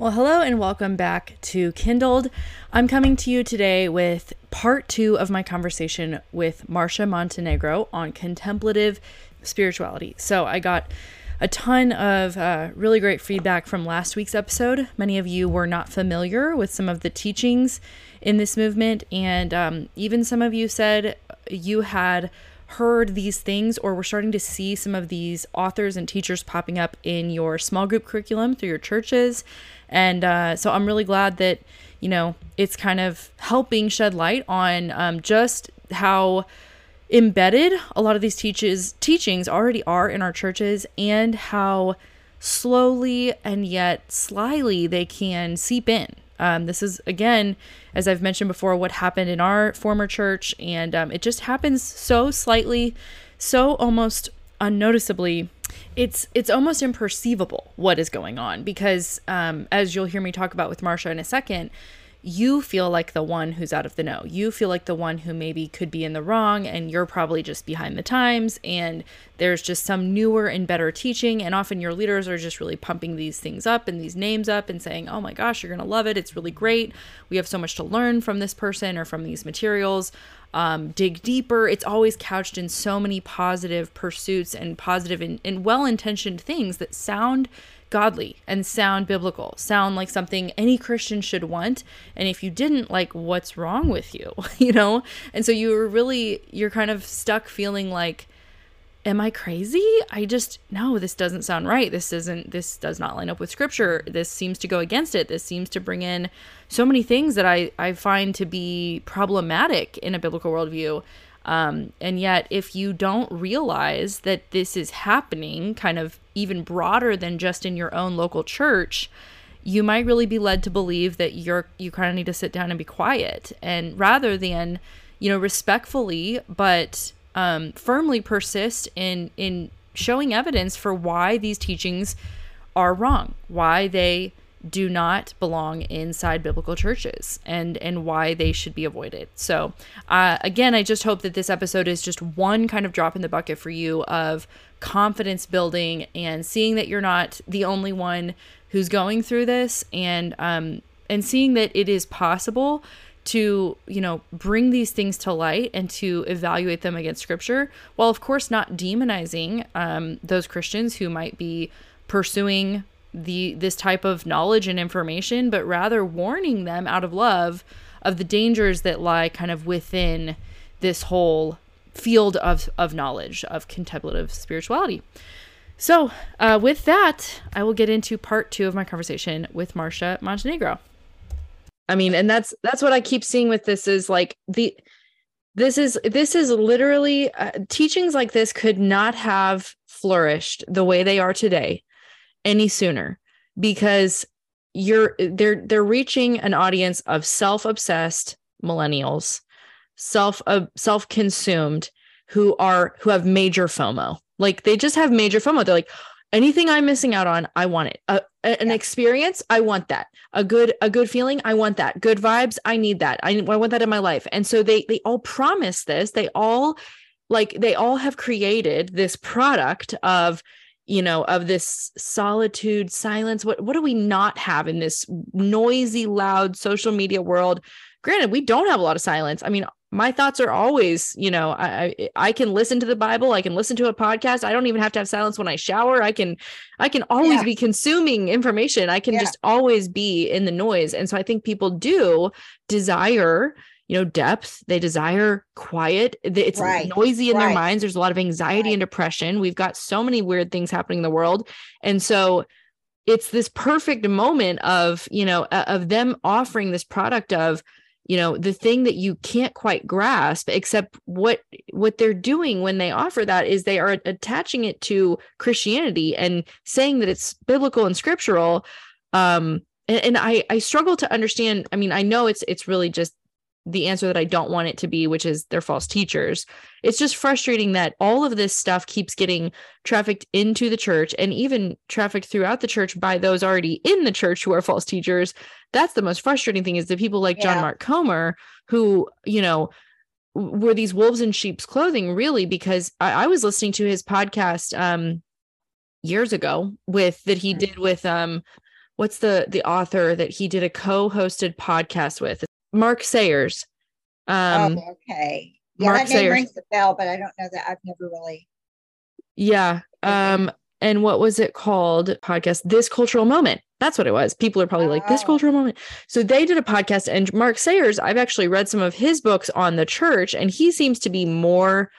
Well, hello and welcome back to Kindled. I'm coming to you today with part two of my conversation with Marcia Montenegro on contemplative spirituality. So, I got a ton of uh, really great feedback from last week's episode. Many of you were not familiar with some of the teachings in this movement, and um, even some of you said you had heard these things or we're starting to see some of these authors and teachers popping up in your small group curriculum through your churches. And uh, so I'm really glad that, you know, it's kind of helping shed light on um, just how embedded a lot of these teaches teachings already are in our churches and how slowly and yet slyly they can seep in um, this is, again, as I've mentioned before, what happened in our former church. And um, it just happens so slightly, so almost unnoticeably it's it's almost imperceivable what is going on because um, as you'll hear me talk about with Marcia in a second, you feel like the one who's out of the know. You feel like the one who maybe could be in the wrong, and you're probably just behind the times. And there's just some newer and better teaching. And often your leaders are just really pumping these things up and these names up and saying, oh my gosh, you're going to love it. It's really great. We have so much to learn from this person or from these materials. Um, dig deeper. It's always couched in so many positive pursuits and positive and, and well intentioned things that sound godly and sound biblical, sound like something any Christian should want. And if you didn't, like, what's wrong with you? you know? And so you're really, you're kind of stuck feeling like, am I crazy? I just, no, this doesn't sound right. This isn't, this does not line up with scripture. This seems to go against it. This seems to bring in so many things that I, I find to be problematic in a biblical worldview. Um, and yet, if you don't realize that this is happening kind of even broader than just in your own local church, you might really be led to believe that you're you kind of need to sit down and be quiet and rather than you know respectfully but um, firmly persist in in showing evidence for why these teachings are wrong why they do not belong inside biblical churches and and why they should be avoided. So uh, again i just hope that this episode is just one kind of drop in the bucket for you of confidence building and seeing that you're not the only one who's going through this and um and seeing that it is possible to you know bring these things to light and to evaluate them against scripture while of course not demonizing um, those christians who might be pursuing the this type of knowledge and information, but rather warning them out of love of the dangers that lie kind of within this whole field of, of knowledge of contemplative spirituality. So, uh, with that, I will get into part two of my conversation with Marcia Montenegro. I mean, and that's that's what I keep seeing with this is like the this is this is literally uh, teachings like this could not have flourished the way they are today any sooner because you're they're they're reaching an audience of self-obsessed millennials self uh, self-consumed who are who have major fomo. Like they just have major fomo. They're like anything i'm missing out on i want it. Uh, an yeah. experience i want that. A good a good feeling i want that. Good vibes i need that. I, I want that in my life. And so they they all promise this. They all like they all have created this product of you know of this solitude silence what what do we not have in this noisy loud social media world? Granted we don't have a lot of silence. I mean my thoughts are always you know i i can listen to the bible i can listen to a podcast. I don't even have to have silence when i shower. I can i can always yeah. be consuming information. I can yeah. just always be in the noise. And so i think people do desire you know depth they desire quiet it's right. noisy in right. their minds there's a lot of anxiety right. and depression we've got so many weird things happening in the world and so it's this perfect moment of you know of them offering this product of you know the thing that you can't quite grasp except what what they're doing when they offer that is they are attaching it to christianity and saying that it's biblical and scriptural um and, and i i struggle to understand i mean i know it's it's really just the answer that I don't want it to be, which is they're false teachers. It's just frustrating that all of this stuff keeps getting trafficked into the church and even trafficked throughout the church by those already in the church who are false teachers. That's the most frustrating thing is the people like yeah. John Mark Comer who, you know, were these wolves in sheep's clothing, really, because I, I was listening to his podcast um years ago with that he mm. did with um what's the the author that he did a co-hosted podcast with? Mark Sayers. Um, oh, okay. Yeah, Mark that name Sayers. rings a bell, but I don't know that I've never really. Yeah. Um, and what was it called? Podcast This Cultural Moment. That's what it was. People are probably like, This oh. Cultural Moment. So they did a podcast, and Mark Sayers, I've actually read some of his books on the church, and he seems to be more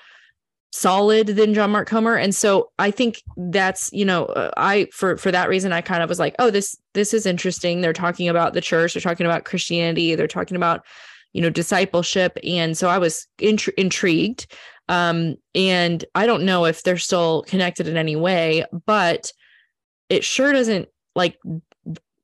solid than John Mark Comer. And so I think that's, you know, uh, I for for that reason I kind of was like, oh, this this is interesting. They're talking about the church, they're talking about Christianity, they're talking about, you know, discipleship. And so I was intri- intrigued. Um, and I don't know if they're still connected in any way, but it sure doesn't like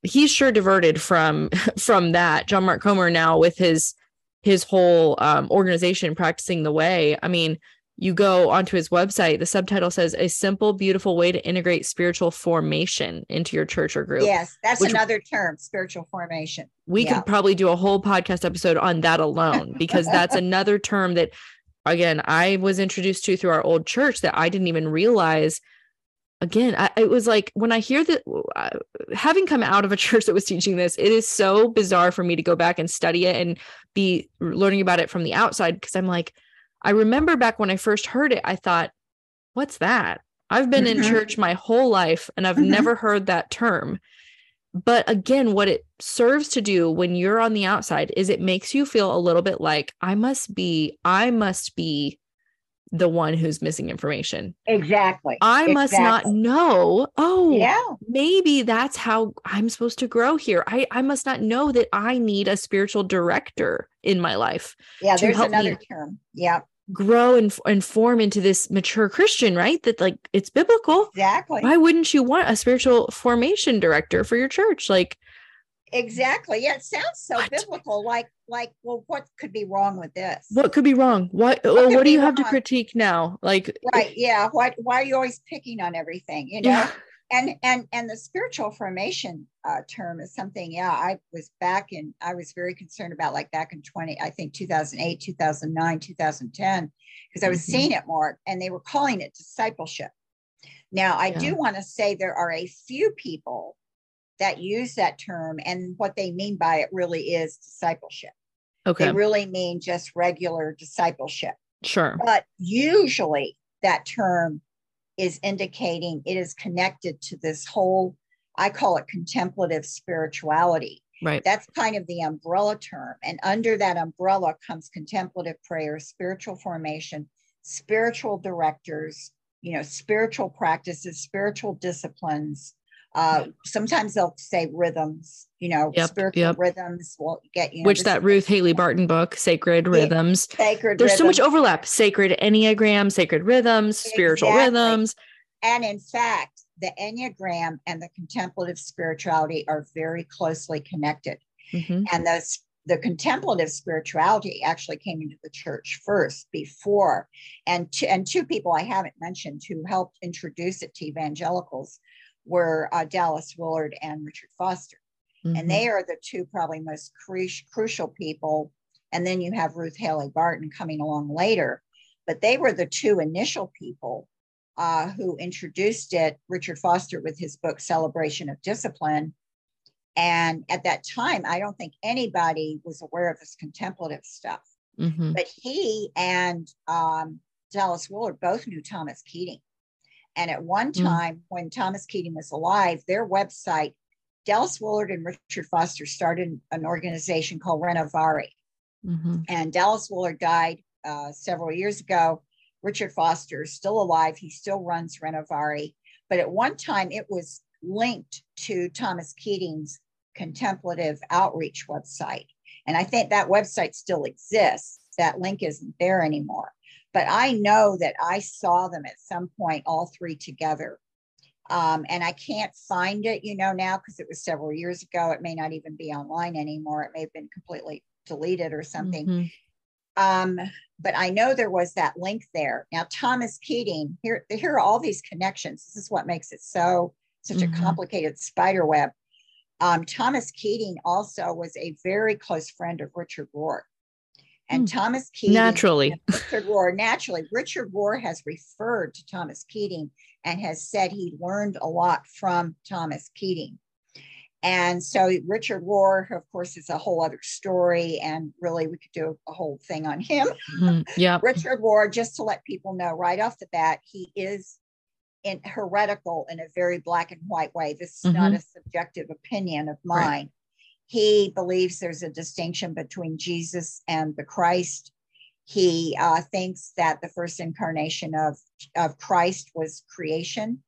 he's sure diverted from from that. John Mark Comer now with his his whole um, organization practicing the way. I mean, you go onto his website, the subtitle says a simple, beautiful way to integrate spiritual formation into your church or group. Yes, that's another term, spiritual formation. We yeah. could probably do a whole podcast episode on that alone because that's another term that again, I was introduced to through our old church that I didn't even realize. Again, I, it was like when I hear that, uh, having come out of a church that was teaching this, it is so bizarre for me to go back and study it and be learning about it from the outside because I'm like, I remember back when I first heard it, I thought, what's that? I've been in mm-hmm. church my whole life and I've mm-hmm. never heard that term. But again, what it serves to do when you're on the outside is it makes you feel a little bit like I must be, I must be the one who's missing information. Exactly. I exactly. must not know. Oh, yeah. Maybe that's how I'm supposed to grow here. I, I must not know that I need a spiritual director in my life. Yeah, there's another term. Yeah grow and, and form into this mature Christian, right? That like it's biblical. Exactly. Why wouldn't you want a spiritual formation director for your church? Like exactly. Yeah, it sounds so what? biblical. Like, like, well, what could be wrong with this? What could be wrong? What what, what do you wrong? have to critique now? Like right, yeah. Why why are you always picking on everything? You know? Yeah and and and the spiritual formation uh, term is something yeah i was back in i was very concerned about like back in 20 i think 2008 2009 2010 because i was mm-hmm. seeing it more and they were calling it discipleship now i yeah. do want to say there are a few people that use that term and what they mean by it really is discipleship okay they really mean just regular discipleship sure but usually that term is indicating it is connected to this whole, I call it contemplative spirituality. Right. That's kind of the umbrella term. And under that umbrella comes contemplative prayer, spiritual formation, spiritual directors, you know, spiritual practices, spiritual disciplines. Uh, sometimes they'll say rhythms, you know, yep, spiritual yep. rhythms will get you. Know, Which that Ruth Haley Barton book, Sacred Rhythms. Sacred. There's rhythms. so much overlap. Sacred Enneagram, Sacred Rhythms, exactly. spiritual rhythms. And in fact, the Enneagram and the contemplative spirituality are very closely connected. Mm-hmm. And those the contemplative spirituality actually came into the church first before and two, and two people i haven't mentioned who helped introduce it to evangelicals were uh, Dallas Willard and Richard Foster. Mm-hmm. And they are the two probably most cru- crucial people. And then you have Ruth Haley Barton coming along later. But they were the two initial people uh, who introduced it, Richard Foster with his book, Celebration of Discipline. And at that time, I don't think anybody was aware of this contemplative stuff. Mm-hmm. But he and um, Dallas Willard both knew Thomas Keating. And at one mm. time, mm. when Thomas Keating was alive, their website, Dallas Willard and Richard Foster started an organization called Renovare. Mm-hmm. And Dallas Willard died uh, several years ago. Richard Foster is still alive. He still runs Renovare. But at one time, it was linked to Thomas Keating's contemplative outreach website. And I think that website still exists. That link isn't there anymore but I know that I saw them at some point, all three together. Um, and I can't find it, you know, now because it was several years ago. It may not even be online anymore. It may have been completely deleted or something. Mm-hmm. Um, but I know there was that link there. Now, Thomas Keating, here, here are all these connections. This is what makes it so such mm-hmm. a complicated spider web. Um, Thomas Keating also was a very close friend of Richard Rohr. And mm. Thomas Keating naturally Richard Rohr naturally Richard Rohr has referred to Thomas Keating and has said he learned a lot from Thomas Keating. And so Richard Rohr, of course, is a whole other story. And really, we could do a whole thing on him. Mm-hmm. Yeah. Richard Rohr, just to let people know right off the bat, he is in heretical in a very black and white way. This is mm-hmm. not a subjective opinion of mine. Right. He believes there's a distinction between Jesus and the Christ. He uh, thinks that the first incarnation of, of Christ was creation.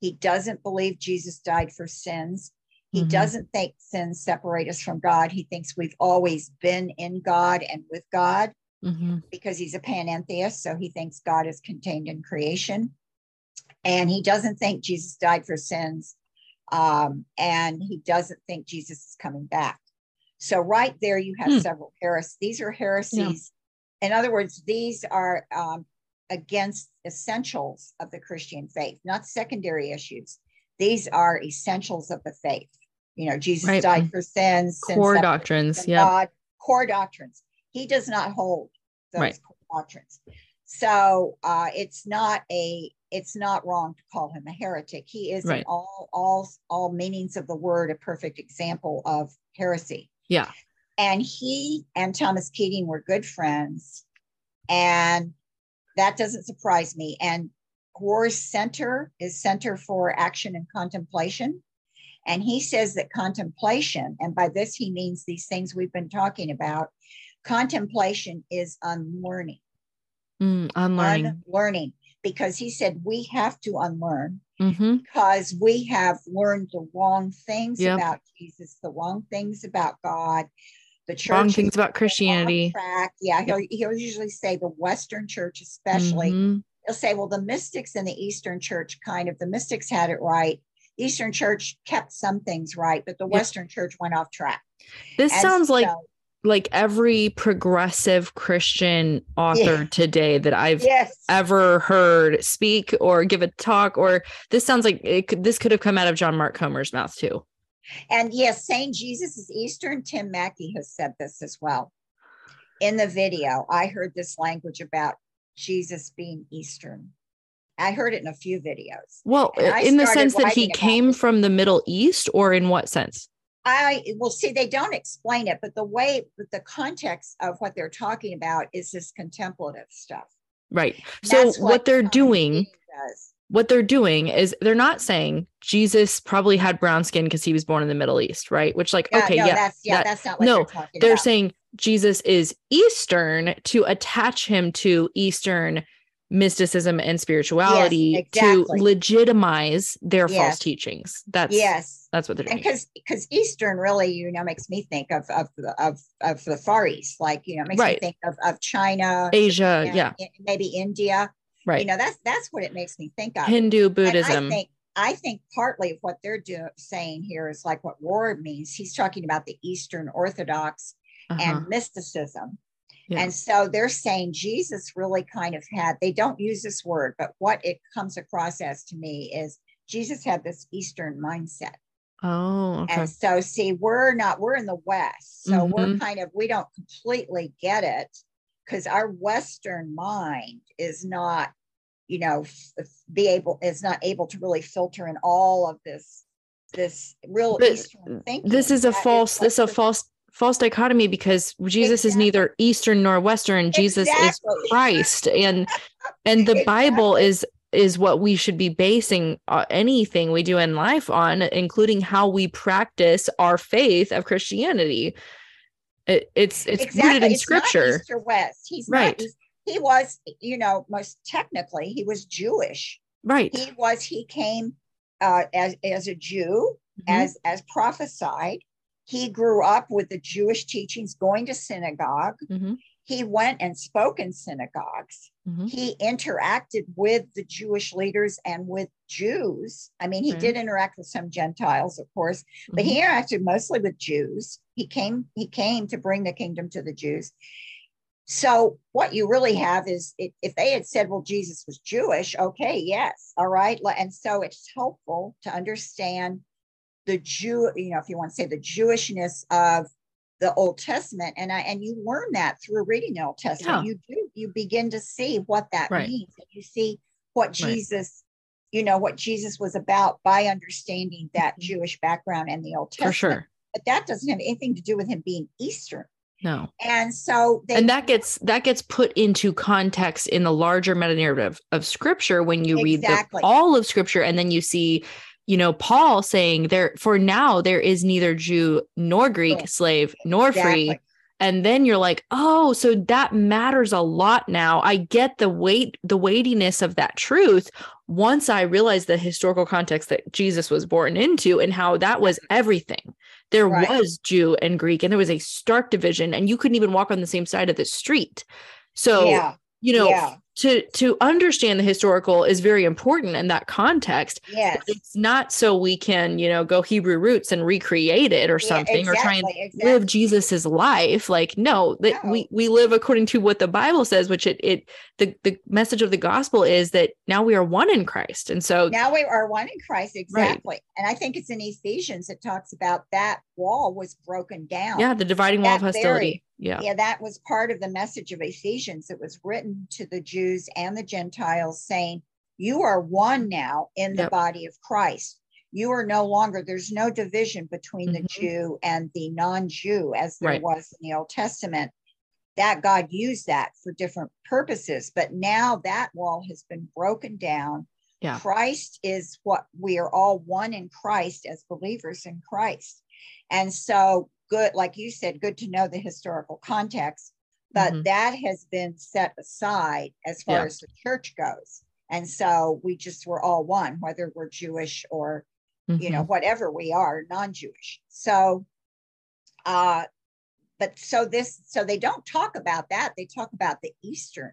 He doesn't believe Jesus died for sins. He mm-hmm. doesn't think sins separate us from God. He thinks we've always been in God and with God mm-hmm. because he's a panentheist. So he thinks God is contained in creation. And he doesn't think Jesus died for sins. Um, and he doesn't think Jesus is coming back. So, right there, you have hmm. several heresies. These are heresies. Yeah. In other words, these are um, against essentials of the Christian faith, not secondary issues. These are essentials of the faith. You know, Jesus right. died for sins, core doctrines. Yeah. Core doctrines. He does not hold those right. core doctrines. So uh, it's not a it's not wrong to call him a heretic. He is right. in all all all meanings of the word a perfect example of heresy. Yeah. And he and Thomas Keating were good friends. And that doesn't surprise me. And Rohr's center is Center for Action and Contemplation. And he says that contemplation, and by this he means these things we've been talking about, contemplation is unlearning. Mm, unlearning. Unlearning. Because he said we have to unlearn mm-hmm. because we have learned the wrong things yep. about Jesus, the wrong things about God, the church. Wrong things about Christianity. Yeah, he'll, he'll usually say the Western church, especially. Mm-hmm. He'll say, well, the mystics in the Eastern church kind of, the mystics had it right Eastern Church kept some things right, but the Western Church went off track. This and sounds so, like like every progressive Christian author yeah. today that I've yes. ever heard speak or give a talk, or this sounds like it could, this could have come out of John Mark Comer's mouth too. And yes, saying Jesus is Eastern, Tim Mackie has said this as well. In the video, I heard this language about Jesus being Eastern. I heard it in a few videos. Well, in the sense that he came from the Middle East, or in what sense? I will see they don't explain it, but the way the context of what they're talking about is this contemplative stuff. Right. So what, what, they're doing what they're doing is they're not saying Jesus probably had brown skin because he was born in the Middle East, right? Which, like, yeah, okay, no, yeah, that's, yeah, that, that's not no. They're, they're about. saying Jesus is Eastern to attach him to Eastern mysticism and spirituality yes, exactly. to legitimize their yes. false teachings. That's yes, that's what they're doing. Because because Eastern really, you know, makes me think of of of of the Far East, like you know, makes right. me think of of China, Asia, yeah, maybe India. Right. You know, that's that's what it makes me think of. Hindu Buddhism. I think I think partly of what they're saying here is like what Ward means. He's talking about the Eastern Orthodox uh-huh. and mysticism yeah. And so they're saying Jesus really kind of had, they don't use this word, but what it comes across as to me is Jesus had this Eastern mindset. Oh, okay. And so, see, we're not, we're in the West. So mm-hmm. we're kind of, we don't completely get it because our Western mind is not, you know, be able, is not able to really filter in all of this, this real but Eastern thinking. This is a false, is this a false false dichotomy because Jesus exactly. is neither Eastern nor Western. Jesus is Christ, and and the exactly. Bible is is what we should be basing uh, anything we do in life on, including how we practice our faith of Christianity. It, it's it's rooted in it's Scripture. East or West. He's right. Not, he was, you know, most technically, he was Jewish. Right. He was. He came uh, as as a Jew, mm-hmm. as as prophesied he grew up with the Jewish teachings, going to synagogue. Mm-hmm. He went and spoke in synagogues. Mm-hmm. He interacted with the Jewish leaders and with Jews. I mean, he did interact with some Gentiles, of course, but he mm-hmm. interacted mostly with Jews. He came, he came to bring the kingdom to the Jews. So what you really have is if they had said, well, Jesus was Jewish, okay, yes, all right. And so it's helpful to understand the Jew, you know, if you want to say the Jewishness of the Old Testament, and I and you learn that through reading the Old Testament. Yeah. You do you begin to see what that right. means, and you see what Jesus you know what Jesus was about by understanding that Mhm. Jewish background and the Old Testament. For sure. But that doesn't have anything to do with him being Eastern. No. And so they and that gets that gets put into context in the larger meta narrative of scripture when you read the, all of scripture and then you see you know paul saying there for now there is neither jew nor greek slave nor free. And then you're like oh so that matters a lot now. I get the weight the weightiness of that truth once i realized the historical context that jesus was born into and how that was everything. There Right. was jew and greek and there was a stark division and you couldn't even walk on the same side of the street. So yeah, you know yeah, to to understand the historical is very important in that context yes. it's not so we can you know go hebrew roots and recreate it or Yeah, something or try and exactly, exactly. live jesus's life like no that we No. we live according to what the bible says which it it the the message of the gospel is that now we are one in christ and so now we are one in Christ, exactly. And I think it's in Ephesians it talks about that wall was broken down. yeah the dividing wall of hostility very- yeah yeah, that was part of the message of Ephesians. It was written to the Jews and the Gentiles saying, You are one now in the Yep. body of Christ. You are no longer, there's no division between the Mhm. Jew and the non Jew as there Right. was in the Old Testament. That God used that for different purposes. But now that wall has been broken down. Yeah. Christ is what we are all one in Christ as believers in Christ. And so, good, like you said, good to know the historical context, but Mhm. that has been set aside as far Yeah. as the church goes. And so we just were all one, whether we're Jewish or, you know, Mhm. whatever we are, non Jewish. So, uh, but so this, so they don't talk about that. They talk about the Eastern,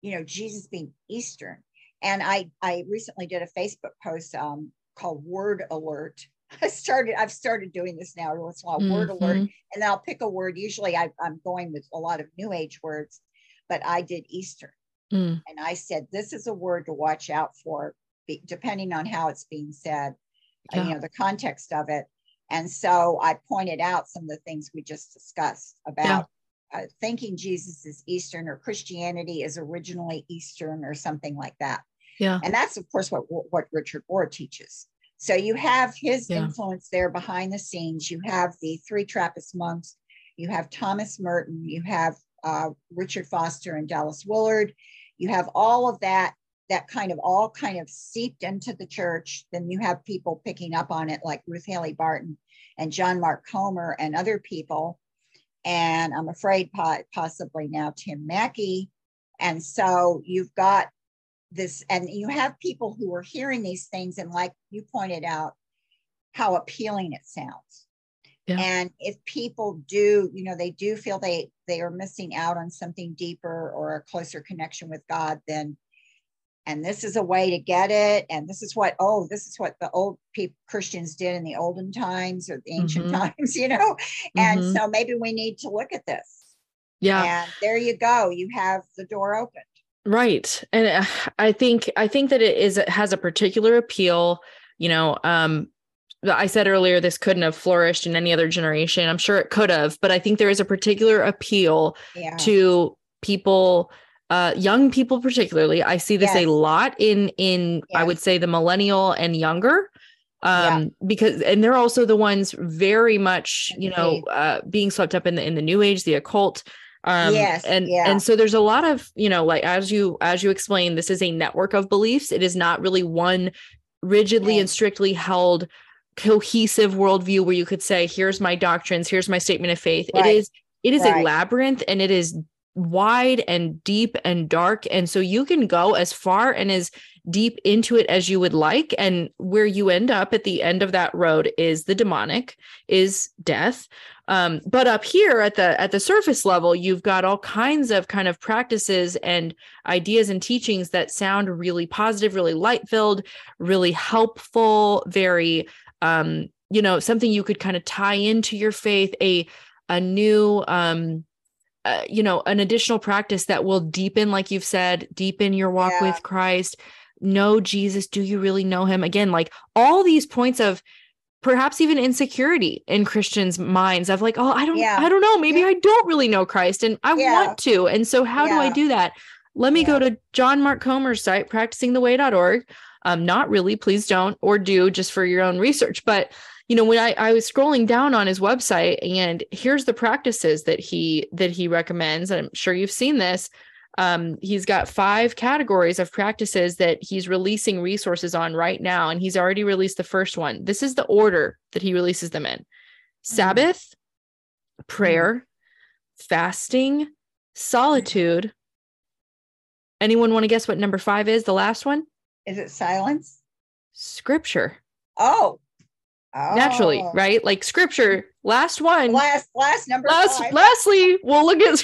you know, Jesus being Eastern. And I, I recently did a Facebook post um, called Word Alert. I started, I've started doing this now every once in a while, Word Alert Mhm. and I'll pick a word. Usually I, I'm going with a lot of new age words, but I did Eastern. Mm. And I said, this is a word to watch out for, depending on how it's being said, uh, Yeah. you know, the context of it. And so I pointed out some of the things we just discussed about uh, thinking Jesus is Eastern or Christianity is originally Eastern or something like that. yeah And that's, of course, what, what Richard Rohr teaches. So you have his Yeah. influence there behind the scenes. You have the three Trappist monks. You have Thomas Merton. You have uh, Richard Foster and Dallas Willard. You have all of that, that kind of all kind of seeped into the church. Then you have people picking up on it like Ruth Haley Barton and John Mark Comer and other people. And I'm afraid possibly now Tim Mackie. And so you've got this and you have people who are hearing these things and like you pointed out how appealing it sounds. Yeah. and if people do you know they do feel they they are missing out on something deeper or a closer connection with god then and this is a way to get it. And this is what oh this is what the old people christians did in the olden times or the ancient Mhm. times you know? And Mhm. so maybe we need to look at this. Yeah. And there you go. You have the door open Right. And uh, I think I think that it is it has a particular appeal, you know, um I said earlier this couldn't have flourished in any other generation. I'm sure it could have, but I think there is a particular appeal yeah to people uh young people particularly. I see this Yes. a lot in in I would say the millennial and younger Yeah. um because and they're also the ones very much you know uh being swept up in the in the new age the occult um Yes, and yeah. and so there's a lot of you know like as you as you explain, this is a network of beliefs it is not really one rigidly Right. and strictly held cohesive worldview where you could say here's my doctrines here's my statement of faith Right. it is it is a labyrinth and it is wide and deep and dark and so you can go as far and as deep into it as you would like and where you end up at the end of that road is the demonic is death um, but up here at the at the surface level you've got all kinds of kind of practices and ideas and teachings that sound really positive really light filled really helpful very um you know something you could kind of tie into your faith a a new um uh, you know an additional practice that will deepen like you've said deepen your walk Yeah. with christ. Know jesus. Do you really know him? Again like all these points of perhaps even insecurity in christians minds of like oh i don't Yeah. i don't know maybe Yeah. i don't really know christ and i Yeah. want to and so how do i do that let me go to john mark comer's site practicingtheway.org Um, not really, please don't, or do just for your own research. But you know, when I, I was scrolling down on his website and here's the practices that he that he recommends. I'm sure you've seen this. Um, he's got five categories of practices that he's releasing resources on right now, and he's already released the first one. This is the order that he releases them in: mm-hmm. Sabbath, prayer, mm-hmm. fasting, solitude. Anyone want to guess what number five is? The last one? Is it silence? Scripture. Oh, Oh. naturally, right? Like scripture, last one. Last, last number. Last, five. lastly, we'll look at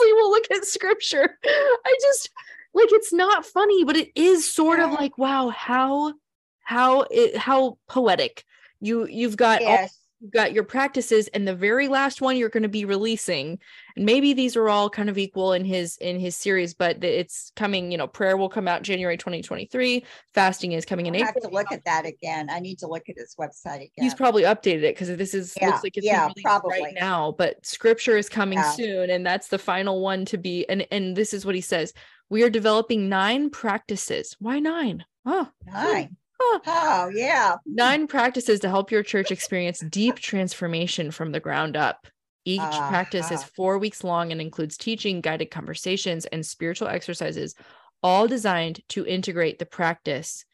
we'll look at scripture. I just like it's not funny, but it is sort yeah. of like, wow, how how it how poetic. You you've got yes you've got your practices and the very last one you're going to be releasing and maybe these are all kind of equal in his in his series but it's coming you know prayer will come out january 2023 fasting is coming in I april. have to look at that again. I need to look at his website again. he's probably updated it because this is yeah, looks like it's yeah, probably. right now but scripture is coming yeah. soon and that's the final one to be and and this is what he says we are developing nine practices. Why nine? Oh nine. Oh, yeah. Nine practices to help your church experience deep transformation from the ground up. Each uh, practice is four weeks long and includes teaching, guided conversations, and spiritual exercises, all designed to integrate the practice.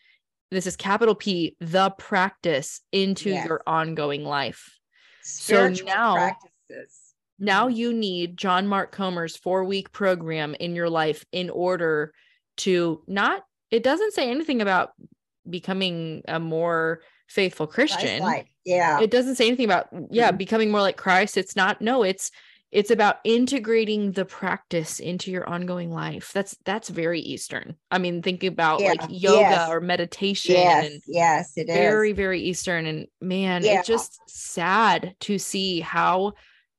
This is capital P, the practice into yes. your ongoing life. Spiritual so now, practices. now you need John Mark Comer's four week program in your life in order to not, it doesn't say anything about becoming a more faithful Christian. Yeah. It doesn't say anything about yeah, mm-hmm. becoming more like Christ. It's not no, it's it's about integrating the practice into your ongoing life. That's that's very Eastern. I mean, thinking about yeah. like yoga yes. or meditation. Yes, and yes, it very, is. very Eastern. And man, yeah. it's just sad to see how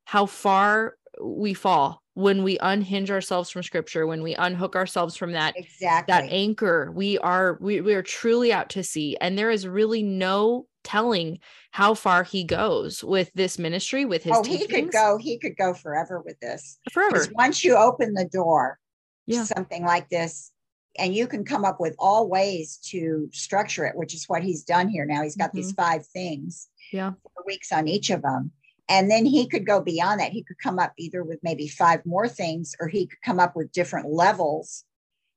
how far we fall when we unhinge ourselves from scripture when we unhook ourselves from that exactly. that anchor we are we, we are truly out to sea. And there is really no telling how far he goes with this ministry with his oh teachings. he could go he could go forever with this. Forever. Once you open the door yeah. something like this and you can come up with all ways to structure it which is what he's done here now. He's got mm-hmm. these five things yeah. weeks on each of them and then he could go beyond that. He could come up either with maybe five more things, or he could come up with different levels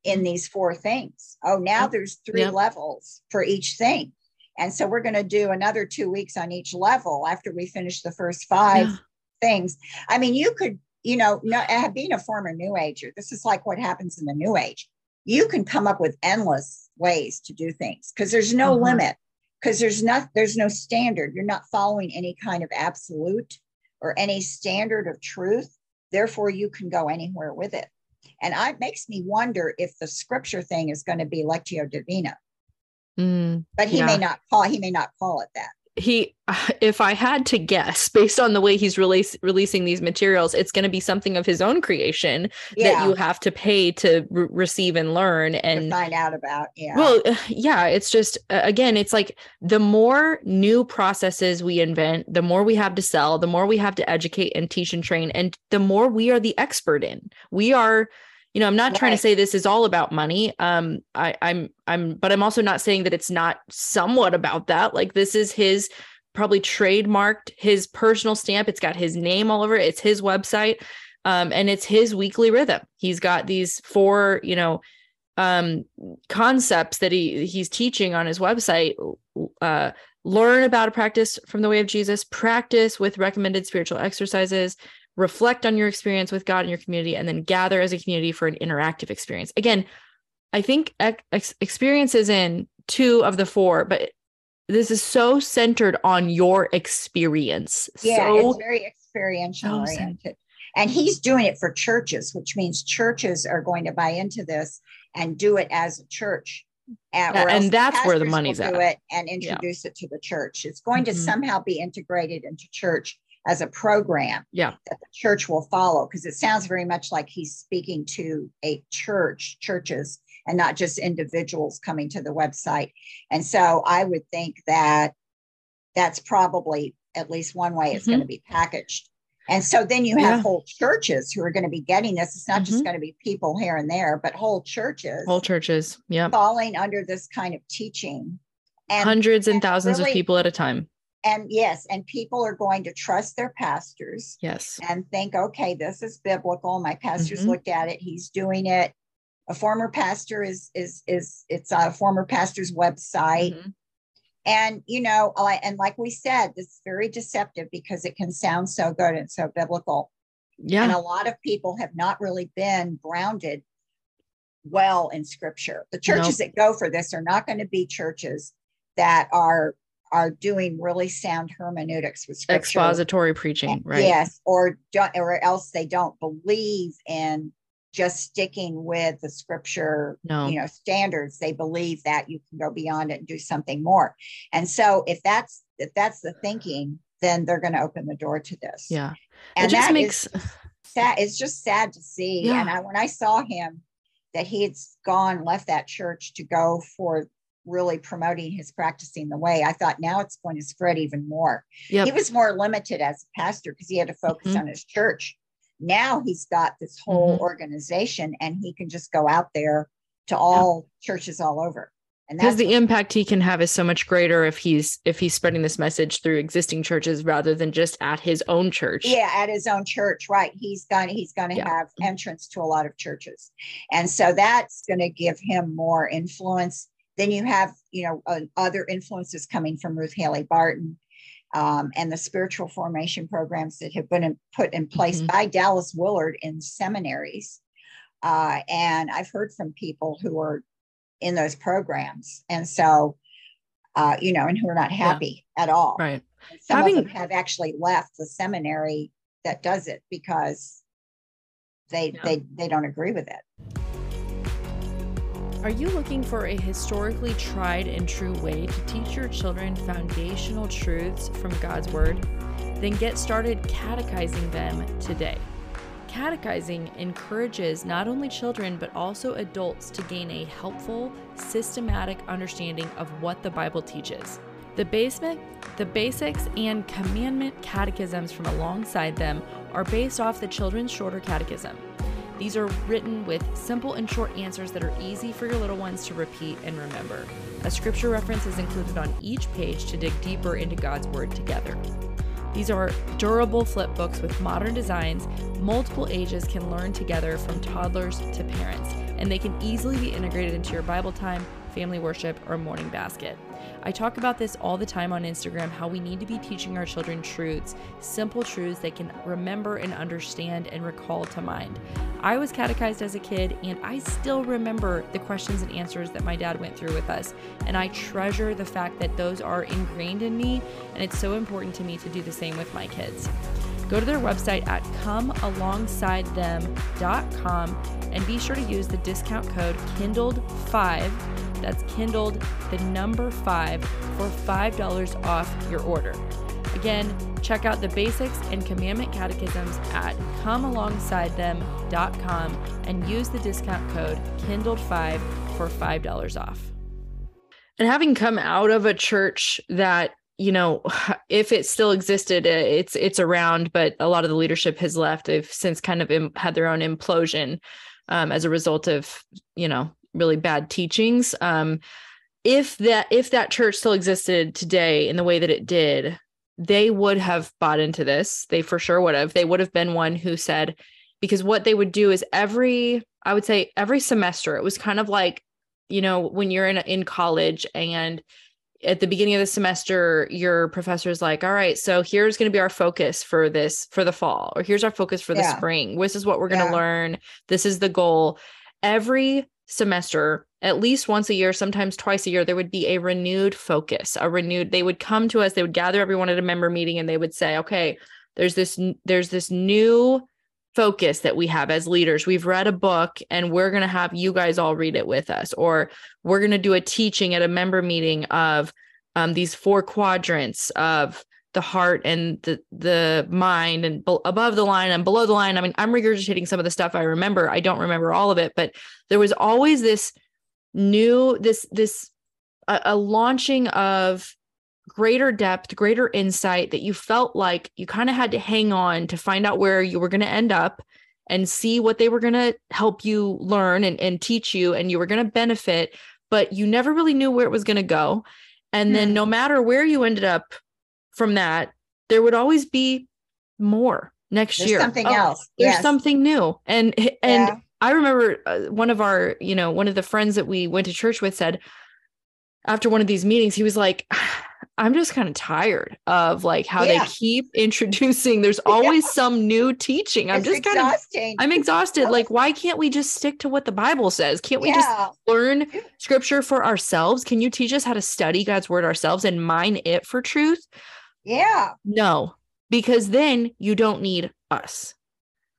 in these four things. Oh, now there's three levels for each thing. And so we're going to do another two weeks on each level after we finish the first five yeah. things. I mean, you could, you know, no, being a former New Ager, this is like what happens in the New Age. You can come up with endless ways to do things because there's no uh-huh. limit because there's not there's no standard. You're not following any kind of absolute or any standard of truth. Therefore you can go anywhere with it. And it makes me wonder if the scripture thing is going to be lectio divina. Mm, but he yeah. may not call he may not call it that he if i had to guess based on the way he's release, releasing these materials it's going to be something of his own creation yeah. that you have to pay to re- receive and learn and to find out about yeah well uh, yeah it's just again it's like the more new processes we invent the more we have to sell the more we have to educate and teach and train and the more we are the expert in we are you know i'm not right. trying to say this is all about money. Um i i'm i'm but i'm also not saying that it's not somewhat about that. Like this is his probably trademarked his personal stamp. It's got his name all over it. It's his website. Um and it's his weekly rhythm. He's got these four you know um concepts that he he's teaching on his website. Uh learn about a practice from the way of jesus practice with recommended spiritual exercises reflect on your experience with God and your community, and then gather as a community for an interactive experience. Again, I think ex- is in two of the four, but this is so centered on your experience. Yeah, so, it's very experiential oriented. And he's doing it for churches, which means churches are going to buy into this and do it as a church. At, yeah, and that's where the money's at. it and introduce yeah. it to the church. It's going mm-hmm. to somehow be integrated into church as a program yeah. that the church will follow because it sounds very much like he's speaking to a church churches and not just individuals coming to the website and so i would think that that's probably at least one way it's mm-hmm. going to be packaged And so then you have yeah. whole churches who are going to be getting this. It's not mm-hmm. just going to be people here and there, but whole churches. Whole churches. Yeah. Falling under this kind of teaching. And, Hundreds and, and thousands really, of people at a time. And yes, and people are going to trust their pastors. Yes. And think, okay, this is biblical. My pastor's mm-hmm. looked at it. He's doing it. A former pastor is is is it's a former pastor's website. Mm-hmm and, you know, and like we said, it's very deceptive because it can sound so good and so biblical. Yeah. And a lot of people have not really been grounded well in scripture. The churches that go for this are not going to be churches that are are doing really sound hermeneutics with scripture. expository preaching, right? Yes, or don't, or else they don't believe in just sticking with the scripture no. you know standards they believe that you can go beyond it and do something more and so if that's if that's the thinking then they're going to open the door to this yeah and that makes sad it's just sad to see yeah. and I, when i saw him that he had gone left that church to go for really promoting his practicing the way i thought now it's going to spread even more yep. he was more limited as a pastor because he had to focus mm-hmm. on his church now he's got this whole mm-hmm. organization and he can just go out there to all yeah. churches all over and because the impact he can have is so much greater if he's if he's spreading this message through existing churches rather than just at his own church yeah at his own church right he's gonna he's going to yeah. have entrance to a lot of churches and so that's going to give him more influence then you have you know uh, other influences coming from ruth haley barton um, and the spiritual formation programs that have been in, put in place mm-hmm. by Dallas Willard in seminaries. Uh, and I've heard from people who are in those programs. And so, uh, you know, and who are not happy yeah. at all. Right. And some Having, of them have actually left the seminary that does it because they yeah. they they don't agree with it. Are you looking for a historically tried and true way to teach your children foundational truths from God's Word? Then get started catechizing them today. Catechizing encourages not only children but also adults to gain a helpful, systematic understanding of what the Bible teaches. The basement, the basics and commandment catechisms from alongside them are based off the children's shorter catechism. These are written with simple and short answers that are easy for your little ones to repeat and remember. A scripture reference is included on each page to dig deeper into God's Word together. These are durable flip books with modern designs. Multiple ages can learn together from toddlers to parents, and they can easily be integrated into your Bible time, family worship, or morning basket. I talk about this all the time on Instagram how we need to be teaching our children truths, simple truths they can remember and understand and recall to mind. I was catechized as a kid and I still remember the questions and answers that my dad went through with us. And I treasure the fact that those are ingrained in me, and it's so important to me to do the same with my kids. Go to their website at comealongsidethem.com and be sure to use the discount code KINDLED5 that's kindled the number five for $5 off your order. Again, check out the basics and commandment catechisms at comealongsidethem.com and use the discount code kindled5 for $5 off. And having come out of a church that you know if it still existed it's it's around but a lot of the leadership has left they've since kind of Im- had their own implosion um, as a result of you know really bad teachings. Um, if that if that church still existed today in the way that it did, they would have bought into this. They for sure would have. They would have been one who said, because what they would do is every, I would say every semester, it was kind of like, you know, when you're in in college and at the beginning of the semester your professor is like all right so here's going to be our focus for this for the fall or here's our focus for the yeah. spring this is what we're going to yeah. learn this is the goal every semester, at least once a year, sometimes twice a year, there would be a renewed focus, a renewed, they would come to us, they would gather everyone at a member meeting and they would say, okay, there's this, there's this new focus that we have as leaders. We've read a book and we're going to have you guys all read it with us, or we're going to do a teaching at a member meeting of um, these four quadrants of the heart and the the mind and be- above the line and below the line. I mean i'm regurgitating some of the stuff i remember. I don't remember all of it but there was always this new this this a, a launching of greater depth, greater insight that you felt like you kind of had to hang on to find out where you were going to end up and see what they were going to help you learn and, and teach you and you were going to benefit but you never really knew where it was going to go. And then hmm. no matter where you ended up from that there would always be more next there's year something oh, else there's yes. something new and and yeah. i remember uh, one of our you know one of the friends that we went to church with said after one of these meetings he was like I'm just kind of tired of like how yeah. they keep introducing. There's always yeah. some new teaching. I'm it's just kind of I'm exhausted. Like, why can't we just stick to what the Bible says? Can't we yeah. just learn scripture for ourselves? Can you teach us how to study God's word ourselves and mine it for truth? Yeah. No, because then you don't need us.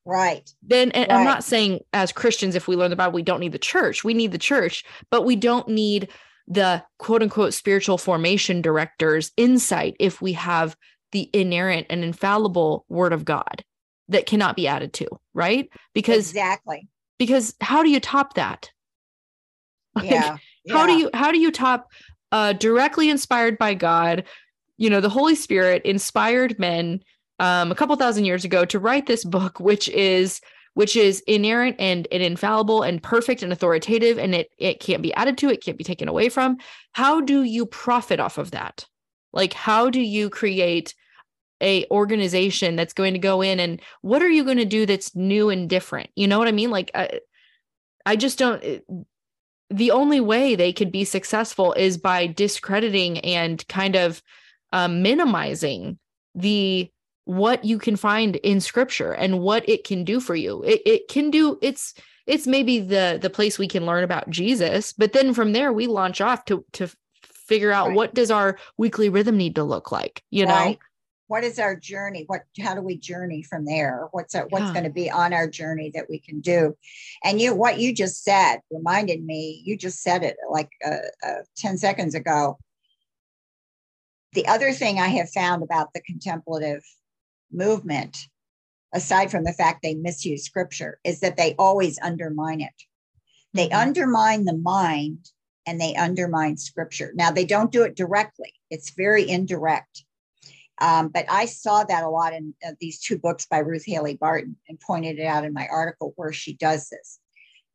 Right. Then and right. I'm not saying as Christians, if we learn the Bible, we don't need the church. We need the church, but we don't need the quote unquote spiritual formation director's insight if we have the inerrant and infallible word of God that cannot be added to, right? Because exactly. Because how do you top that? Like, yeah. yeah. How do you how do you top uh directly inspired by God, you know, the Holy Spirit inspired men um a couple thousand years ago to write this book which is which is inerrant and, and infallible and perfect and authoritative and it it can't be added to it can't be taken away from. How do you profit off of that? Like how do you create a organization that's going to go in and what are you going to do that's new and different? You know what i mean? Like i, I just don't the only way they could be successful is by discrediting and kind of um, minimizing the what you can find in scripture and what it can do for you. It, it can do it's it's maybe the the place we can learn about Jesus, but then from there we launch off to to figure out right. what does our weekly rhythm need to look like, you right. know? What is our journey? What how do we journey from there? What's our, what's yeah. going to be on our journey that we can do? And you what you just said reminded me, you just said it like uh, uh, 10 seconds ago. The other thing I have found about the contemplative movement, aside from the fact they misuse scripture, is that they always undermine it. They mm-hmm. undermine the mind and they undermine scripture. Now, they don't do it directly, it's very indirect. Um, but I saw that a lot in uh, these two books by Ruth Haley Barton and pointed it out in my article where she does this.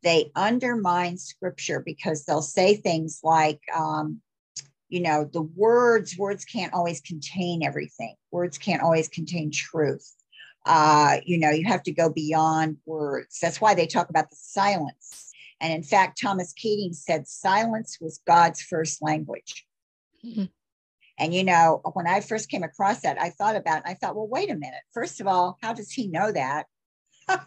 They undermine scripture because they'll say things like, um, you know the words words can't always contain everything. Words can't always contain truth. Uh, you know you have to go beyond words. That's why they talk about the silence. And in fact thomas keating said silence was god's first language. Mm-hmm. and you know when i first came across that i thought about it i thought well wait a minute. First of all how does he know that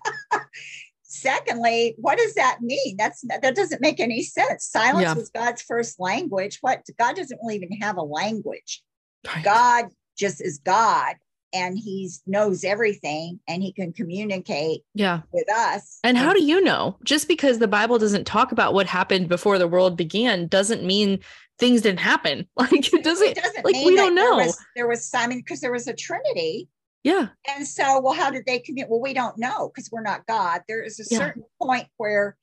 secondly what does that mean? That's that doesn't make any sense. Silence yeah. was god's first language. What god doesn't really even have a language. Right. god just is god and he knows everything and he can communicate yeah. with us. And how do you know? Just because the bible doesn't talk about what happened before the world began doesn't mean things didn't happen. Like it doesn't, it doesn't like we don't know. there was, there was simon because there was a trinity yeah. And so, well, how did they commit? Well, we don't know because we're not God. There is a yeah. certain point where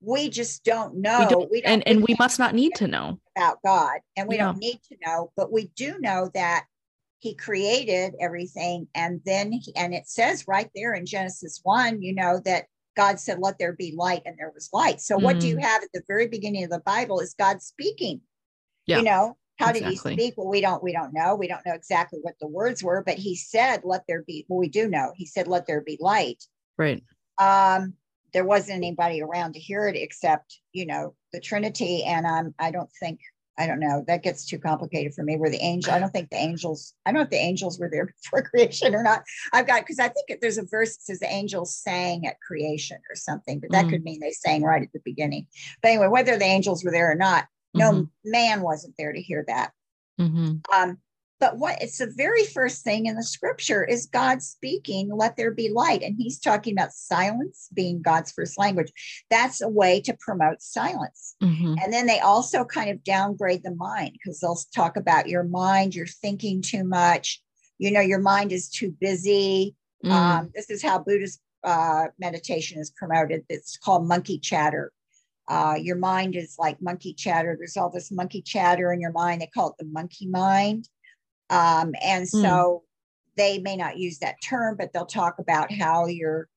we just don't know. We don't, we don't and, and we must not need to know about God. And we yeah. don't need to know, but we do know that he created everything. And then, he, and it says right there in Genesis 1, you know, that God said, let there be light, and there was light. So, mm. what do you mm. have at the very beginning of the Bible is God speaking. Yeah. You know, how exactly. did he speak? Well, we don't we don't know. We don't know exactly what the words were, but he said, "Let there be." Well, we do know. He said, "Let there be light." Right. Um, there wasn't anybody around to hear it except you know the Trinity, and um, I don't think I don't know. That gets too complicated for me. Were the angel? I don't think the angels. I don't know if the angels were there before creation or not. I've got because I think there's a verse that says the angels sang at creation or something, but that mm. could mean they sang right at the beginning. But anyway, whether the angels were there or not, no mm-hmm. man wasn't there to hear that. Mm-hmm. Um, but what it's the very first thing in the scripture is God speaking, let there be light. And he's talking about silence being God's first language. That's a way to promote silence. Mm-hmm. And then they also kind of downgrade the mind because they'll talk about your mind, you're thinking too much, you know, your mind is too busy. Mm. Um, this is how Buddhist uh, meditation is promoted. It's called monkey chatter uh, your mind is like monkey chatter. There's all this monkey chatter in your mind. They call it the monkey mind. Um, and so mm. they may not use that term, but they'll talk about how your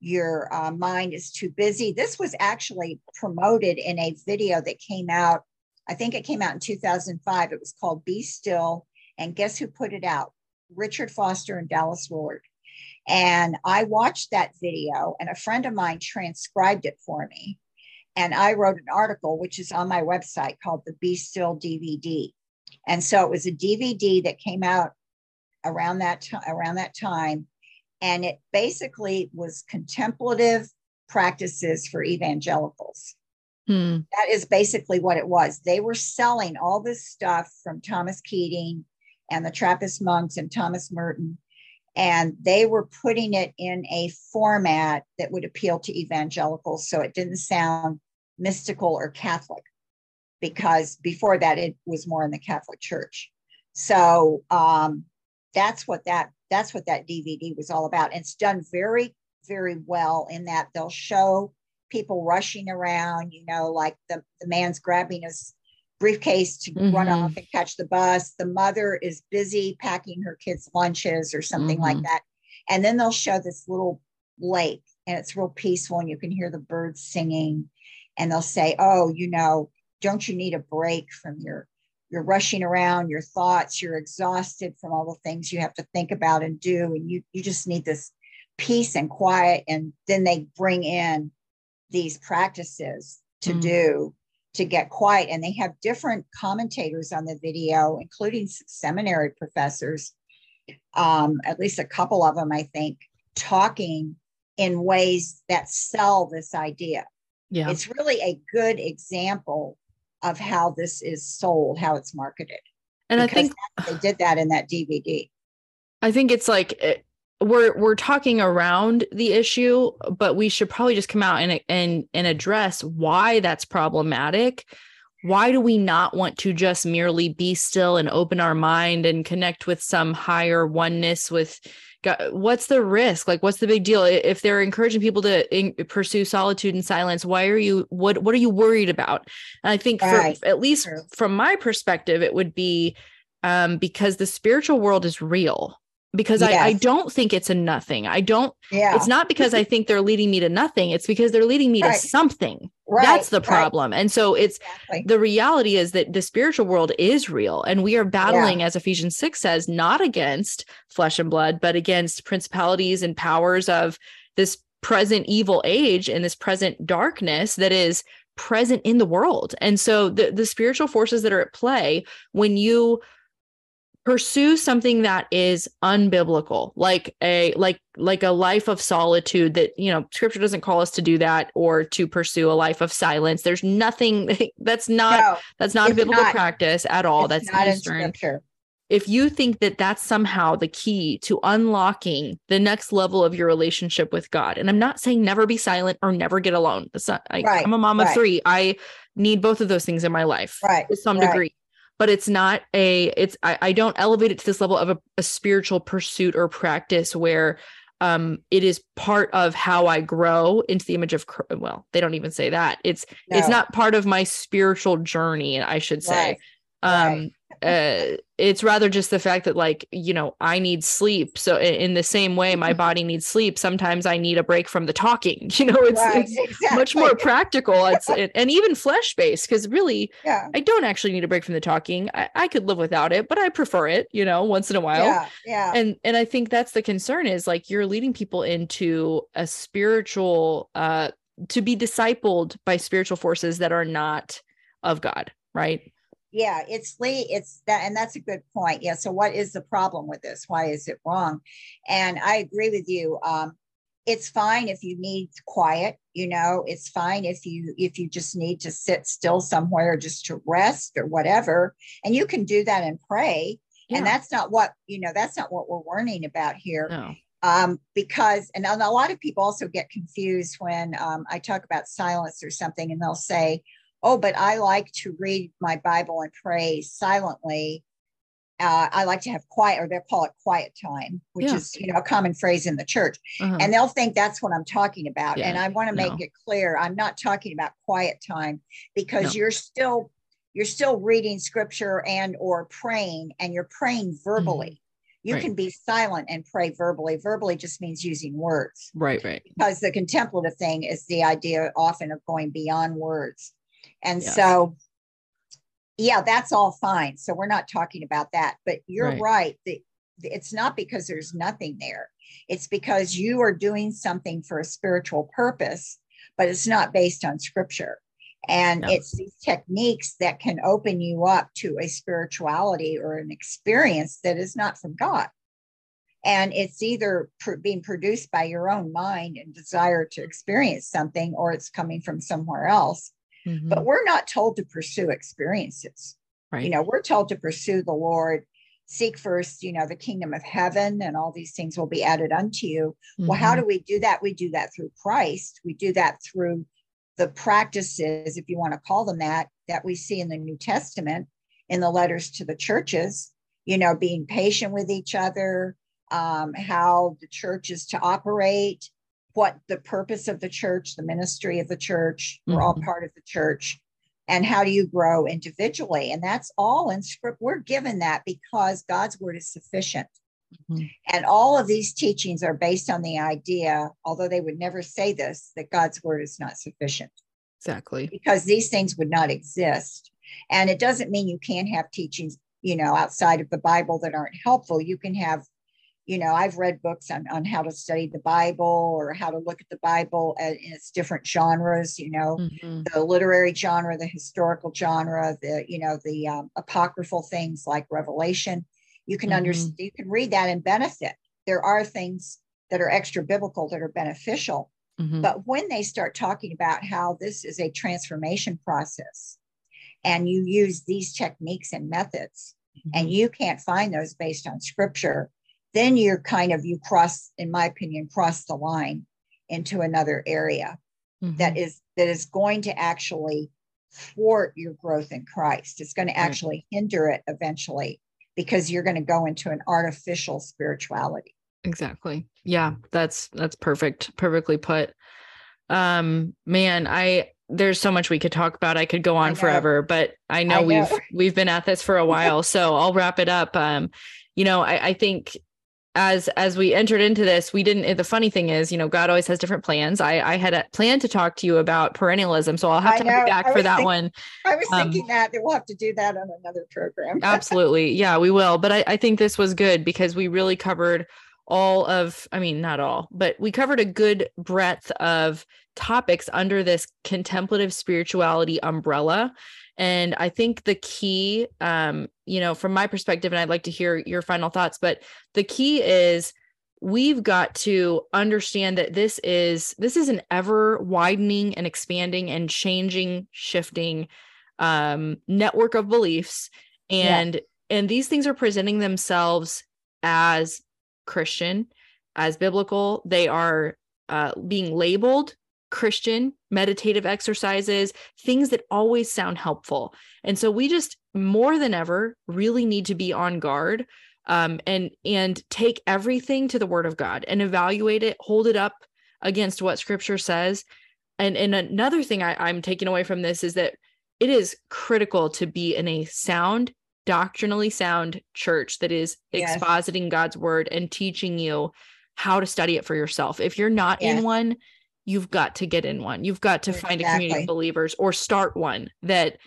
your uh, mind is too busy. This was actually promoted in a video that came out. I think it came out in 2005. It was called "Be Still," and guess who put it out? Richard Foster and Dallas Willard. And I watched that video, and a friend of mine transcribed it for me. And I wrote an article, which is on my website called the Be Still DVD. And so it was a DVD that came out around that time around that time. And it basically was contemplative practices for evangelicals. Hmm. That is basically what it was. They were selling all this stuff from Thomas Keating and the Trappist monks and Thomas Merton and they were putting it in a format that would appeal to evangelicals so it didn't sound mystical or catholic because before that it was more in the catholic church. So um, that's what that that's what that dvd was all about and it's done very very well in that they'll show people rushing around you know like the, the man's grabbing his briefcase to mm-hmm. run off and catch the bus. The mother is busy packing her kids' lunches or something mm-hmm. like that. And then they'll show this little lake and it's real peaceful and you can hear the birds singing. And they'll say, Oh, you know, don't you need a break from your you're rushing around your thoughts you're exhausted from all the things you have to think about and do and you you just need this peace and quiet and then they bring in these practices to mm. do to get quiet. And they have different commentators on the video, including seminary professors, um, at least a couple of them, I think, talking in ways that sell this idea. Yeah. It's really a good example of how this is sold, how it's marketed. And I think they did that in that DVD. I think it's like eh, we're we're talking around the issue, but we should probably just come out and and and address why that's problematic. Why do we not want to just merely be still and open our mind and connect with some higher oneness with God? What's the risk? Like, what's the big deal? If they're encouraging people to in, pursue solitude and silence, why are you what What are you worried about? And I think, for, at least from my perspective, it would be um, because the spiritual world is real because yes. I, I don't think it's a nothing. I don't, yeah. it's not because I think they're leading me to nothing. It's because they're leading me right. to something. Right. That's the problem. Right. And so it's exactly. the reality is that the spiritual world is real and we are battling, yeah. as Ephesians 6 says, not against flesh and blood, but against principalities and powers of this present evil age and this present darkness that is present in the world. And so the, the spiritual forces that are at play when you pursue something that is unbiblical like a like like a life of solitude that you know scripture doesn't call us to do that or to pursue a life of silence there's nothing that's not no, that's not a biblical not, practice at all that's not Eastern. in scripture if you think that that's somehow the key to unlocking the next level of your relationship with God, and I'm not saying never be silent or never get alone. That's not, I, am a mom of right. three. I need both of those things in my life right. to some right. degree but it's not a it's I, I don't elevate it to this level of a, a spiritual pursuit or practice where um it is part of how i grow into the image of well they don't even say that it's no. it's not part of my spiritual journey i should say right. um right uh, it's rather just the fact that like you know i need sleep. So in the same way my body needs sleep sometimes i need a break from the talking you know it's, right, it's exactly. much more practical. It's it, and even flesh based because really yeah. i don't actually need a break from the talking. I, I could live without it but i prefer it you know once in a while. Yeah, yeah. And and i think that's the concern is like you're leading people into a spiritual uh to be discipled by spiritual forces that are not of god right yeah it's lee it's that and that's a good point yeah so what is the problem with this why is it wrong and i agree with you um it's fine if you need quiet you know it's fine if you if you just need to sit still somewhere just to rest or whatever and you can do that and pray yeah. and that's not what you know that's not what we're warning about here no. um, because and a lot of people also get confused when um, i talk about silence or something and they'll say oh, but I like to read my Bible and pray silently. Uh, I like to have quiet, or they'll call it quiet time, which yeah. is you know a common phrase in the church, uh-huh. and they'll think that's what I'm talking about. Yeah. And I want to make no. it clear, I'm not talking about quiet time because no. you're still you're still reading scripture and or praying and you're praying verbally. Mm-hmm. You right. can be silent and pray verbally. Verbally just means using words. Right, right. Because the contemplative thing is the idea often of going beyond words. And yes. so yeah, that's all fine. So we're not talking about that. But you're right. right. The, it's not because there's nothing there. It's because you are doing something for a spiritual purpose, but it's not based on scripture. And no. it's these techniques that can open you up to a spirituality or an experience that is not from God. And it's either pr- being produced by your own mind and desire to experience something, or it's coming from somewhere else. Mm-hmm. But we're not told to pursue experiences. Right. You know, we're told to pursue the Lord, seek first, you know, the kingdom of heaven, and all these things will be added unto you. Mm-hmm. Well, how mm-hmm. do we do that? We do that through Christ. We do that through the practices, if you want to call them that, that we see in the New Testament in the letters to the churches, you know, being patient with each other, um, how the church is to operate, what the purpose of the church, the ministry of the church, we're mm-hmm. all part of the church, and how do you grow individually? And that's all in script. We're given that because God's word is sufficient. Mm-hmm. And all of these teachings are based on the idea, although they would never say this, that God's word is not sufficient. Exactly. Because these things would not exist. And it doesn't mean you can't have teachings, you know, outside of the Bible that aren't helpful. You can have, you know, I've read books on, on how to study the Bible or how to look at the Bible in its different genres, you know, mm-hmm. the literary genre, the historical genre, the, you know, the um, apocryphal things like Revelation you can mm-hmm. understand you can read that and benefit there are things that are extra biblical that are beneficial mm-hmm. but when they start talking about how this is a transformation process and you use these techniques and methods mm-hmm. and you can't find those based on scripture then you're kind of you cross in my opinion cross the line into another area that mm-hmm. is that is going to actually thwart your growth in christ it's going to actually right. hinder it eventually because you're going to go into an artificial spirituality. Exactly. Yeah, that's that's perfect. Perfectly put. Um man, I there's so much we could talk about. I could go on forever, but I know, I know, we've we've been at this for a while, so I'll wrap it up. Um you know, I, I think as as we entered into this we didn't the funny thing is you know god always has different plans. I i had a plan to talk to you about perennialism so i'll have to be back for that think, one. I was um, thinking that we'll have to do that on another program. Absolutely. Yeah we will. But I, I think this was good because we really covered all of i mean not all but we covered a good breadth of topics under this contemplative spirituality umbrella and I think the key, um, you know, from my perspective, and I'd like to hear your final thoughts, but the key is we've got to understand that this is this is an ever widening and expanding and changing, shifting um, network of beliefs, and yeah. and these things are presenting themselves as Christian, as biblical. They are uh, being labeled Christian meditative exercises, things that always sound helpful. And so we just more than ever really need to be on guard um, and and take everything to the Word of God and evaluate it, hold it up against what Scripture says. And and another thing I, I'm taking away from this is that it is critical to be in a sound doctrinally sound church that is yes. expositing God's word and teaching you how to study it for yourself. If you're not yes. in one, you've got to get in one. You've got to find a community of believers or start one that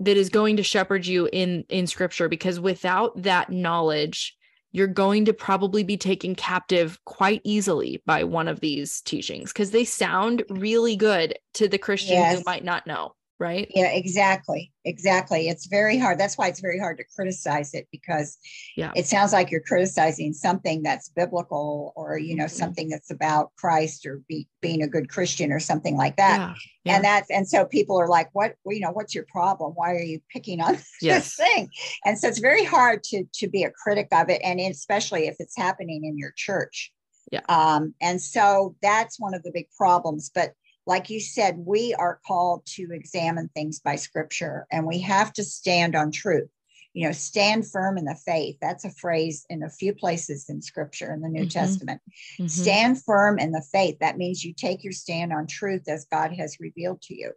that is going to shepherd you in in scripture because without that knowledge you're going to probably be taken captive quite easily by one of these teachings because they sound really good to the christian yes. who might not know right yeah exactly exactly it's very hard that's why it's very hard to criticize it because yeah it sounds like you're criticizing something that's biblical or you know mm-hmm. something that's about christ or be, being a good christian or something like that yeah. Yeah. and that's and so people are like what well, you know what's your problem why are you picking on yes. this thing and so it's very hard to to be a critic of it and especially if it's happening in your church yeah um and so that's one of the big problems but like you said, we are called to examine things by scripture and we have to stand on truth. You know, stand firm in the faith. That's a phrase in a few places in scripture in the New mm-hmm. Testament. Mm-hmm. Stand firm in the faith. That means you take your stand on truth as God has revealed to you.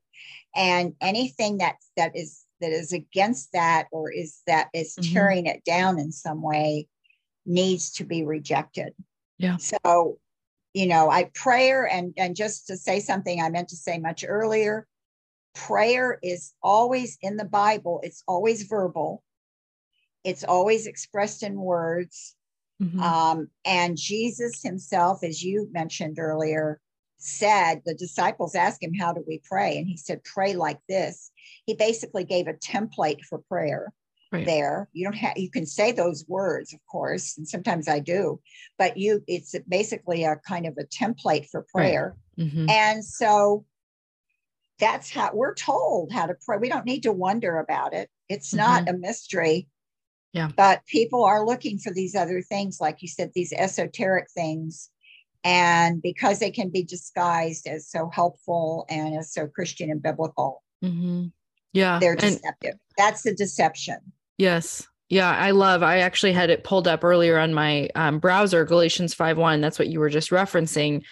And anything that that is that is against that or is that is Mhm. tearing it down in some way needs to be rejected. Yeah. So, you know, I prayer and and just to say something I meant to say much earlier, prayer is always in the Bible. It's always verbal. It's always expressed in words. Mhm. Um, and Jesus himself, as you mentioned earlier, said the disciples asked him, How do we pray? And he said, Pray like this. He basically gave a template for prayer Right. there. You don't have, you can say those words, of course, and sometimes I do, but you, it's basically a kind of a template for Right. prayer. Mhm. And so that's how we're told how to pray. We don't need to wonder about it. It's not a mystery. Yeah. But people are looking for these other things, like you said, these esoteric things. And because they can be disguised as so helpful and as so Christian and biblical, Mhm. Yeah. they're and- deceptive. That's the deception. Yes. Yeah, I love. I actually had it pulled up earlier on my um, browser, Galatians 5 1. That's what you were just referencing.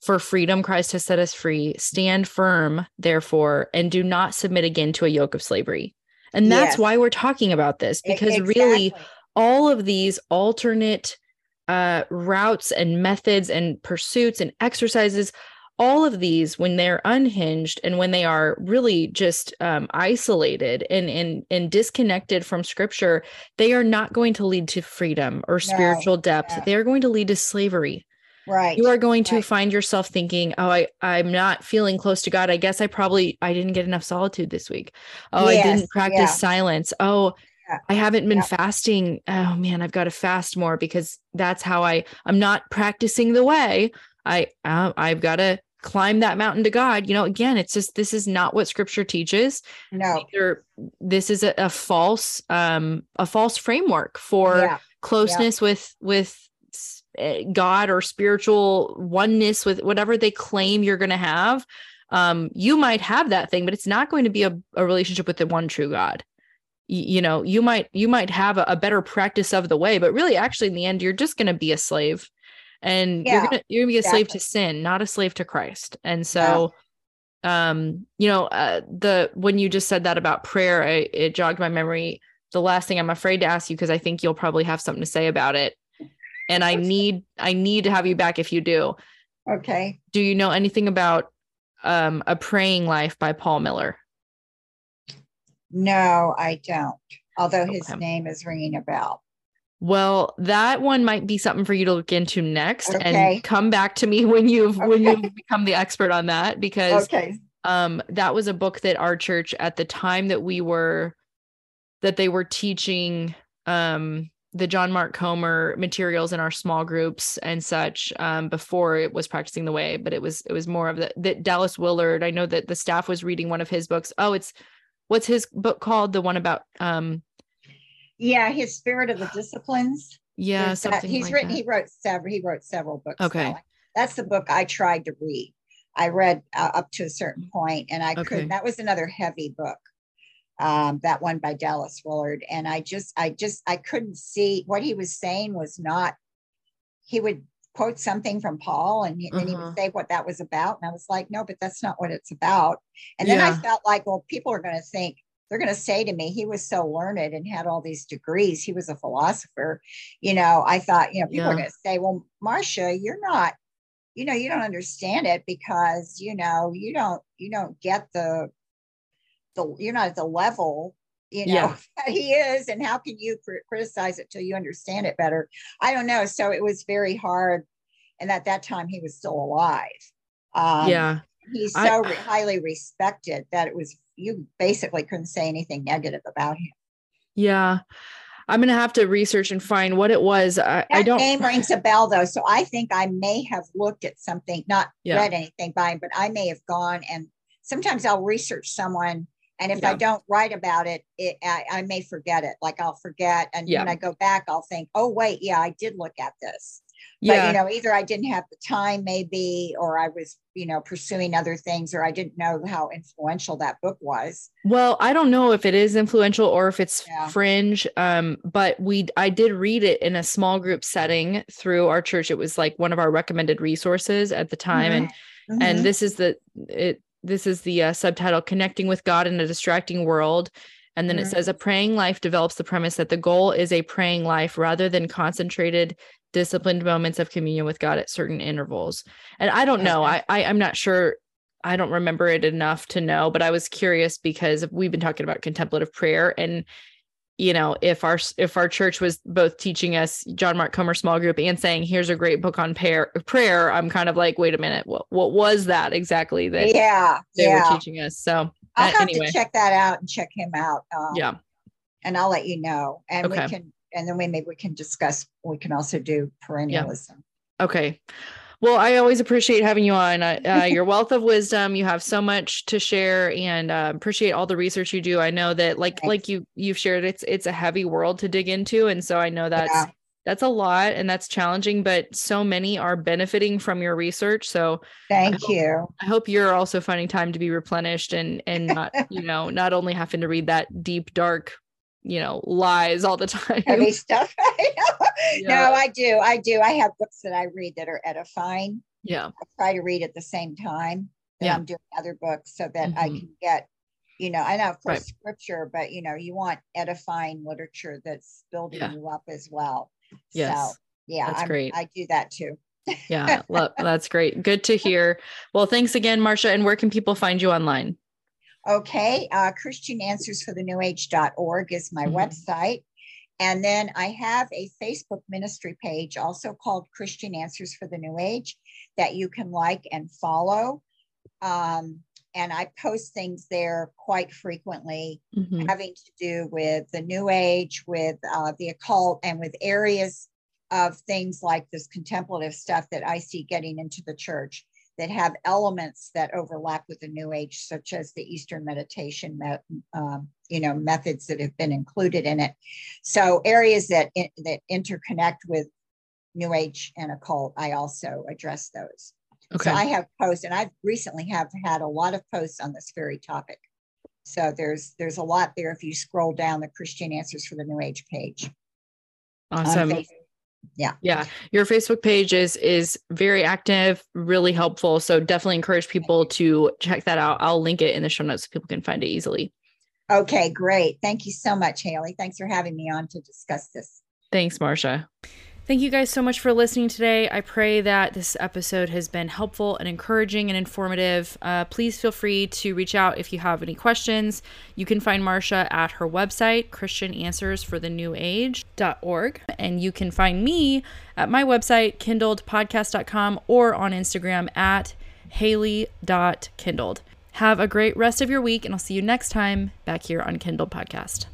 For freedom, Christ has set us free. Stand firm, therefore, and do not submit again to a yoke of slavery. And that's Yes. why we're talking about this, because really, all of these alternate uh, routes and methods and pursuits and exercises all of these when they're unhinged and when they are really just um, isolated and, and and disconnected from scripture they are not going to lead to freedom or spiritual depth no. they are going to lead to slavery right. you are going to right. find yourself thinking oh i i'm not feeling close to god i guess i probably i didn't get enough solitude this week oh i didn't practice yeah. silence oh Yeah. i haven't been Yeah. fasting oh man i've got to fast more because that's how i i'm not practicing the way i uh, i've got to climb that mountain to god. You know again it's just this is not what scripture teaches. No. Either this is a, a false um a false framework for Yeah. closeness with with eh, god or spiritual oneness with whatever they claim you're going to have. Um you might have that thing but it's not going to be a, a relationship with the one true god. You know you might you might have a, a better practice of the way but really actually in the end you're just going to be a slave and you're going to you're to be a slave to sin not a slave to christ and so um you know uh, the when you just said that about prayer I, it jogged my memory the last thing i'm afraid to ask you because i think you'll probably have something to say about it and i need i need to have you back if you do Okay. do you know anything about um a praying life by paul miller No, I don't. Although his Okay. name is ringing a bell. Well that one might be something for you to look into next Okay. and come back to me when you've when you've become the expert on that because Okay. um that was a book that our church at the time that we were that they were teaching um the John Mark Comer materials in our small groups and such um before it was practicing the way but it was it was more of the that Dallas Willard I know that the staff was reading one of his books oh it's what's his book called the one about um Yeah, his spirit of the disciplines. yeah that- something he's like written. that. He wrote several. He wrote several books. Okay. Sally. that's the book I tried to read. I read uh, up to a certain point, and I Okay. couldn't. That was another heavy book. Um, that one by Dallas Willard, and I just, I just, I couldn't see what he was saying was not. He would quote something from Paul, and he, then he Uh-huh. would say what that was about, and I was like, no, but that's not what it's about. And then I felt like, well, people are going to think they're going to say to me, he was so learned and had all these degrees. He was a philosopher. You know, I thought, you know, people are going to say, well, Marcia, you're not, you know, you don't understand it because, you know, you don't, you don't get the, the, you're not at the level, you know, Yeah. that he is. And how can you cri- criticize it till you understand it better? I don't know. So it was very hard. And at that time, he was still alive. Um, yeah He's I- so re- highly respected that it was, you basically couldn't say anything negative about him. yeah I'm gonna have to research and find what it was I, I don't name rings a bell though. So I think I may have looked at something, not Yeah. read anything by him, but I may have gone and sometimes I'll research someone. And if I don't write about it, it I, I may forget it. Like I'll forget. And Yeah. when I go back, I'll think, oh, wait, yeah, I did look at this. But yeah you know, either I didn't have the time, maybe, or I was, you know, pursuing other things, or I didn't know how influential that book was. Well, I don't know if it is influential or if it's Yeah. fringe. Um, but we I did read it in a small group setting through our church. It was like one of our recommended resources at the time. And Mhm. and this is the it this is the uh, subtitle connecting with god in a distracting world And then mm-hmm. it says a praying life develops the premise that the goal is a praying life rather than concentrated, disciplined moments of communion with God at certain intervals. And I don't know. I, I I'm not sure. I don't remember it enough to know, but I was curious because we've been talking about contemplative prayer and you know if our if our church was both teaching us john mark comer small group and saying here's a great book on prayer prayer i'm kind of like wait a minute what, what was that exactly that yeah they yeah. were teaching us so i'll have anyway. to check that out and check him out um, yeah and i'll let you know and okay. we can and then we maybe we can discuss we can also do perennialism yeah. okay well, I always appreciate having you on. Uh, your wealth of wisdom, you have so much to share, and uh, appreciate all the research you do. I know that, like, Thanks. like you you've shared, it's it's a heavy world to dig into, and so I know that's yeah. that's a lot and that's challenging. But so many are benefiting from your research. So thank I hope, you. I hope you're also finding time to be replenished and and not you know not only having to read that deep dark you know lies all the time. Heavy stuff. Yeah. no i do. I do. I have books that i read that are edifying. Yeah. I try to read at the same time that yeah. i'm doing other books so that mm-hmm. i can get you know i know of course right. scripture but you know you want edifying literature that's building yeah. you up as well. Yes. so yeah that's I'm, great. I do that too. Yeah well, that's great. Good to hear. Well thanks again marcia and where can people find you online Okay, uh, Christian Answers for the New Age.org is my mm-hmm. website. And then I have a Facebook ministry page also called Christian Answers for the New Age that you can like and follow. Um, and I post things there quite frequently, mm-hmm. having to do with the New Age, with uh, the occult, and with areas of things like this contemplative stuff that I see getting into the church that have elements that overlap with the New Age, such as the Eastern meditation, um, you know, methods that have been included in it. So areas that that interconnect with New Age and occult, I also address those. Okay. So I have posts, and I've recently have had a lot of posts on this very topic. So there's there's a lot there if you scroll down the Christian Answers for the New Age page. Awesome yeah. Yeah. Your facebook page is is very active really helpful. So definitely encourage people to check that out. I'll link it in the show notes so people can find it easily. Okay great. Thank you so much haley. Thanks for having me on to discuss this. Thanks marcia Thank you guys so much for listening today. I pray that this episode has been helpful and encouraging and informative. Uh, please feel free to reach out if you have any questions. You can find Marcia at her website, ChristianAnswersForTheNewAge.org. And you can find me at my website, kindledpodcast.com, or on Instagram at haley.kindled. Have a great rest of your week, and I'll see you next time back here on Kindled Podcast.